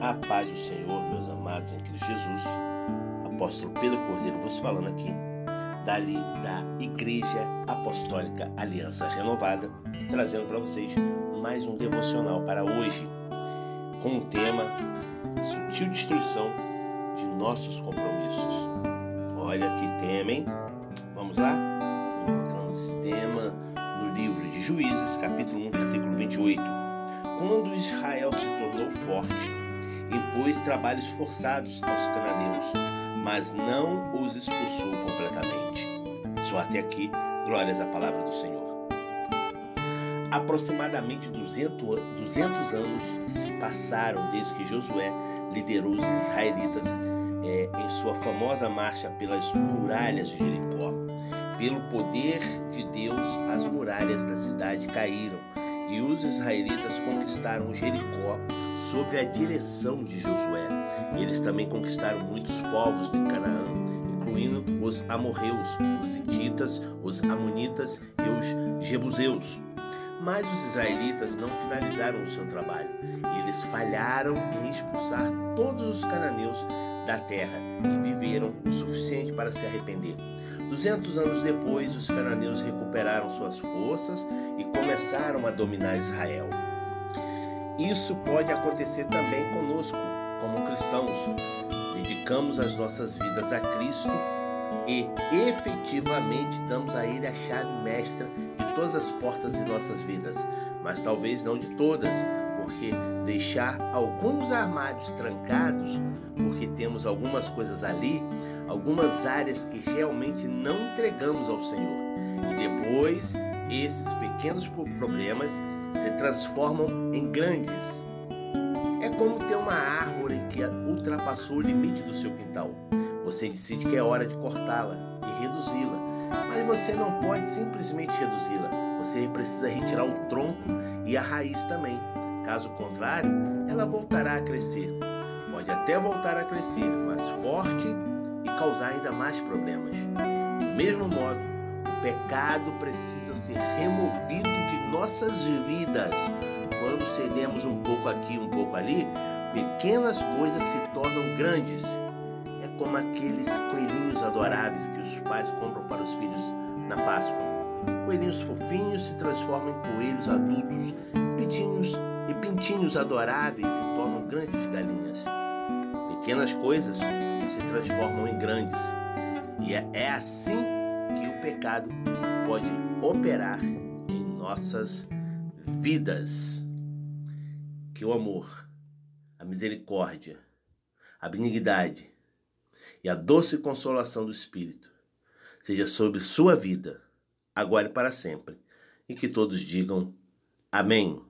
A paz do Senhor, meus amados em Cristo Jesus. Apóstolo Pedro Cordeiro vos falando aqui, dali da Igreja Apostólica Aliança Renovada, trazendo para vocês mais um devocional para hoje, com o tema Sutil Destruição de Nossos Compromissos. Olha que tema, hein? Vamos lá? Encontramos esse tema no livro de Juízes, capítulo 1, versículo 28. Quando Israel se tornou forte, impôs trabalhos forçados aos cananeus, mas não os expulsou completamente. Só até aqui, glórias à palavra do Senhor. Aproximadamente 200, 200 anos se passaram desde que Josué liderou os israelitas é, em sua famosa marcha pelas muralhas de Jericó. Pelo poder de Deus, as muralhas da cidade caíram e os israelitas conquistaram Jericó sob a direção de Josué. Eles também conquistaram muitos povos de Canaã, incluindo os amorreus, os hititas, os amonitas e os jebuseus. Mas os israelitas não finalizaram o seu trabalho. Eles falharam em expulsar todos os cananeus da terra e viveram o suficiente para se arrepender. Duzentos anos depois, os cananeus recuperaram suas forças e começaram a dominar Israel. Isso pode acontecer também conosco, como cristãos. Dedicamos as nossas vidas a Cristo e efetivamente damos a Ele a chave mestra de todas as portas de nossas vidas, mas talvez não de todas, porque deixar alguns armários trancados, porque temos algumas coisas ali, algumas áreas que realmente não entregamos ao Senhor. E depois, esses pequenos problemas se transformam em grandes. É como ter uma árvore que ultrapassou o limite do seu quintal. Você decide que é hora de cortá-la e reduzi-la, mas você não pode simplesmente reduzi-la. Você precisa retirar o tronco e a raiz também. Caso contrário, ela voltará a crescer. Pode até voltar a crescer, mas forte e causar ainda mais problemas. Do mesmo modo, pecado precisa ser removido de nossas vidas. Quando cedemos um pouco aqui, um pouco ali, pequenas coisas se tornam grandes. É como aqueles coelhinhos adoráveis que os pais compram para os filhos na Páscoa. Coelhinhos fofinhos se transformam em coelhos adultos, pintinhos e pintinhos adoráveis se tornam grandes galinhas. Pequenas coisas se transformam em grandes. E é, é assim que o pecado pode operar em nossas vidas. Que o amor, a misericórdia, a benignidade e a doce consolação do Espírito seja sobre sua vida, agora e para sempre, e que todos digam amém.